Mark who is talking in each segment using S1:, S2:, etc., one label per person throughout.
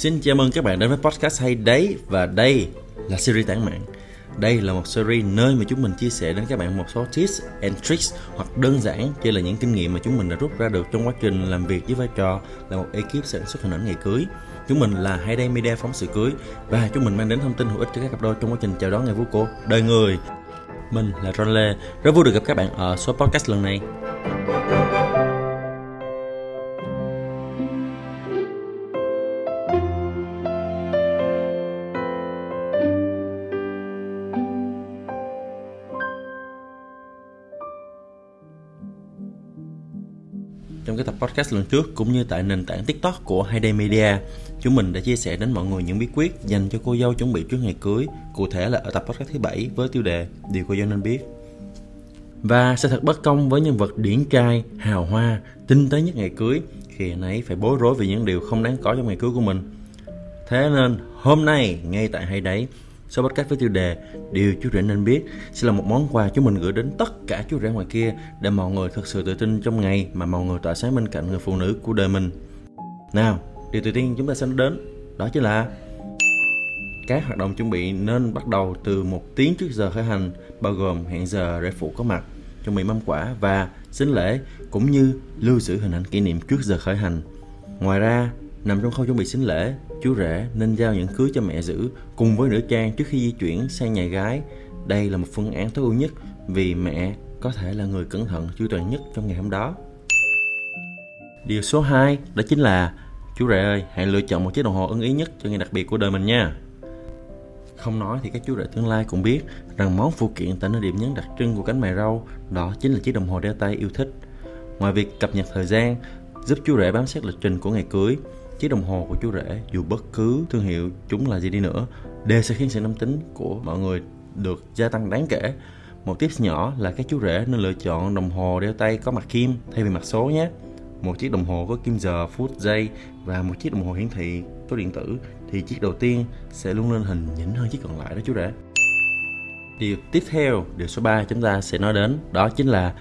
S1: Xin chào mừng các bạn đến với podcast hay đấy và đây là series tản mạng. Đây là một series nơi mà chúng mình chia sẻ đến các bạn một số tips and tricks hoặc đơn giản chỉ là những kinh nghiệm mà chúng mình đã rút ra được trong quá trình làm việc với vai trò là một ekip sản xuất hình ảnh ngày cưới. Chúng mình là hay đây Media phóng sự cưới và chúng mình mang đến thông tin hữu ích cho các cặp đôi trong quá trình chào đón ngày vui cô đời người. Mình là Ron Lê, rất vui được gặp các bạn ở số podcast lần này. Trong cái tập podcast lần trước cũng như tại nền tảng TikTok của Hayday Media, chúng mình đã chia sẻ đến mọi người những bí quyết dành cho cô dâu chuẩn bị trước ngày cưới, cụ thể là ở tập podcast thứ bảy với tiêu đề Điều cô dâu nên biết. Và sẽ thật bất công với nhân vật điển trai, hào hoa, tinh tế nhất ngày cưới khi anh ấy phải bối rối vì những điều không đáng có trong ngày cưới của mình. Thế nên hôm nay ngay tại hay đấy Số podcast với tiêu đề Điều chú rể nên biết sẽ là một món quà chúng mình gửi đến tất cả chú rể ngoài kia để mọi người thật sự tự tin trong ngày mà mọi người tỏa sáng bên cạnh người phụ nữ của đời mình. Nào, điều đầu tiên chúng ta sẽ đến đó chính là các hoạt động chuẩn bị nên bắt đầu từ một tiếng trước giờ khởi hành bao gồm hẹn giờ rể phụ có mặt chuẩn bị mâm quả và xính lễ cũng như lưu giữ hình ảnh kỷ niệm trước giờ khởi hành. Ngoài ra, nằm trong khâu chuẩn bị xính lễ, chú rể nên giao nhẫn cưới cho mẹ giữ cùng với nữ trang trước khi di chuyển sang nhà gái. Đây là một phương án tối ưu nhất vì mẹ có thể là người cẩn thận chu toàn nhất trong ngày hôm đó. Điều số 2 đó chính là chú rể ơi, hãy lựa chọn một chiếc đồng hồ ưng ý nhất cho ngày đặc biệt của đời mình nha. Không nói thì các chú rể tương lai cũng biết rằng món phụ kiện tạo nơi điểm nhấn đặc trưng của cánh mày râu đó chính là chiếc đồng hồ đeo tay yêu thích. Ngoài việc cập nhật thời gian, giúp chú rể bám sát lịch trình của ngày cưới, chiếc đồng hồ của chú rể dù bất cứ thương hiệu chúng là gì đi nữa đều sẽ khiến sự nam tính của mọi người được gia tăng đáng kể. Một tips nhỏ là các chú rể nên lựa chọn đồng hồ đeo tay có mặt kim thay vì mặt số nhé. Một chiếc đồng hồ có kim giờ, phút, giây và một chiếc đồng hồ hiển thị số điện tử thì chiếc đầu tiên sẽ luôn lên hình nhỉnh hơn chiếc còn lại đó chú rể. Điều tiếp theo, điều số 3 chúng ta sẽ nói đến đó chính là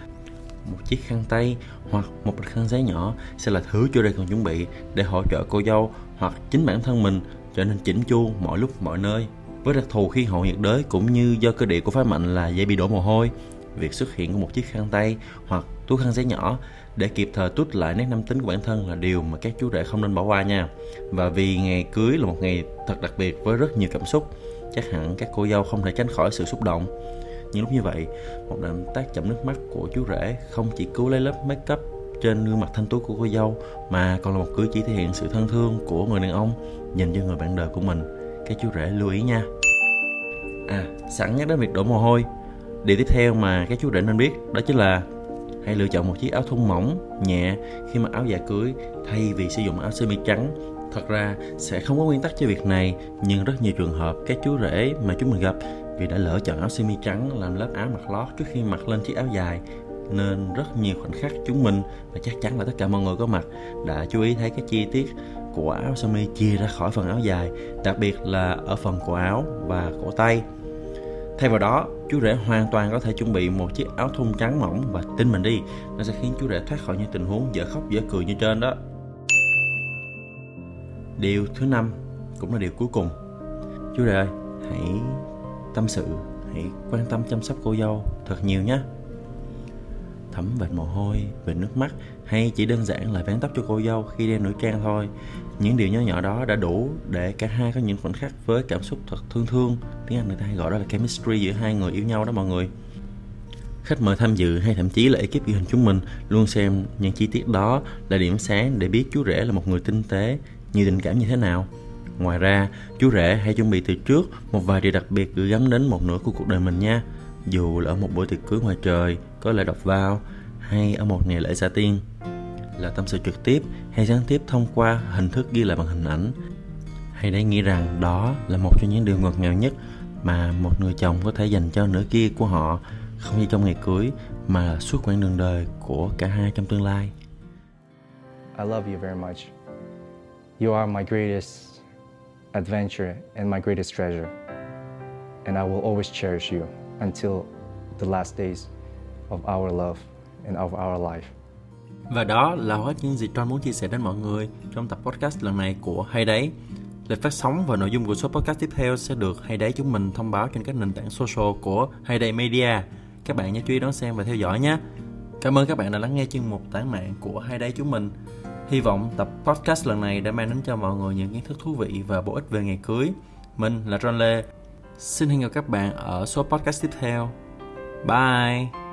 S1: một chiếc khăn tay hoặc một bịch khăn giấy nhỏ sẽ là thứ chưa đây cần chuẩn bị để hỗ trợ cô dâu hoặc chính bản thân mình trở nên chỉnh chu mọi lúc mọi nơi. Với đặc thù khí hậu nhiệt đới cũng như do cơ địa của phái mạnh là dễ bị đổ mồ hôi, việc xuất hiện của một chiếc khăn tay hoặc túi khăn giấy nhỏ để kịp thời tút lại nét nam tính của bản thân là điều mà các chú rể không nên bỏ qua nha. Và vì ngày cưới là một ngày thật đặc biệt với rất nhiều cảm xúc, chắc hẳn các cô dâu không thể tránh khỏi sự xúc động những lúc như vậy, một động tác chậm nước mắt của chú rể không chỉ cứu lấy lớp make up trên gương mặt thanh tú của cô dâu, mà còn là một cử chỉ thể hiện sự thân thương của người đàn ông dành cho người bạn đời của mình. Các chú rể lưu ý nha. À sẵn nhắc đến việc đổ mồ hôi. Điều tiếp theo mà các chú rể nên biết đó chính là hãy lựa chọn một chiếc áo thun mỏng, nhẹ khi mặc áo dạ cưới, thay vì sử dụng áo sơ mi trắng. Thật ra sẽ không có nguyên tắc cho việc này, nhưng rất nhiều trường hợp các chú rể mà chúng mình gặp vì đã lỡ chọn áo sơ mi trắng làm lớp áo mặc lót trước khi mặc lên chiếc áo dài. Nên rất nhiều khoảnh khắc chúng mình, và chắc chắn là tất cả mọi người có mặt, đã chú ý thấy cái chi tiết của áo sơ mi chia ra khỏi phần áo dài, đặc biệt là ở phần cổ áo và cổ tay. Thay vào đó, chú rể hoàn toàn có thể chuẩn bị một chiếc áo thun trắng mỏng và tin mình đi. Nó sẽ khiến chú rể thoát khỏi những tình huống dở khóc dở cười như trên đó. Điều thứ năm cũng là điều cuối cùng. Chú rể ơi, hãy tâm sự, hãy quan tâm chăm sóc cô dâu thật nhiều nhé. Thấm vệt mồ hôi, vệt nước mắt, hay chỉ đơn giản là vén tóc cho cô dâu khi đeo nữ trang thôi. Những điều nhỏ nhỏ đó đã đủ để cả hai có những khoảnh khắc với cảm xúc thật thương thương. Tiếng anh người ta hay gọi đó là chemistry giữa hai người yêu nhau đó mọi người. Khách mời tham dự hay thậm chí là ekip ghi hình chúng mình luôn xem những chi tiết đó là điểm sáng để biết chú rể là một người tinh tế. Nhiều tình cảm như thế nào? Ngoài ra, chú rể hãy chuẩn bị từ trước một vài điều đặc biệt gửi gắm đến một nửa của cuộc đời mình nha. Dù là ở một buổi tiệc cưới ngoài trời, có lẽ đọc vào, hay ở một ngày lễ xã tiên. Là tâm sự trực tiếp hay gián tiếp thông qua hình thức ghi lại bằng hình ảnh. hay để nghĩ rằng đó là một trong những điều ngọt ngào nhất mà một người chồng có thể dành cho nửa kia của họ không chỉ trong ngày cưới mà là suốt quãng đường đời của cả hai trong tương lai.
S2: I love you very much. You are my greatest adventure, and my greatest treasure. And I will always cherish you until the last days of our love and of our life.
S1: Và đó là hết những gì John muốn chia sẻ đến mọi người trong tập podcast lần này của Hay Đấy. Lịch phát sóng và nội dung của số podcast tiếp theo sẽ được Hay Đấy chúng mình thông báo trên các nền tảng social của Hay Đấy Media. Các bạn nhớ chú ý đón xem và theo dõi nhé. Cảm ơn các bạn đã lắng nghe chương mục tản mạng của Hay Đấy chúng mình. Hy vọng tập podcast lần này đã mang đến cho mọi người những kiến thức thú vị và bổ ích về ngày cưới. Mình là John Lê. Xin hẹn gặp các bạn ở số podcast tiếp theo. Bye!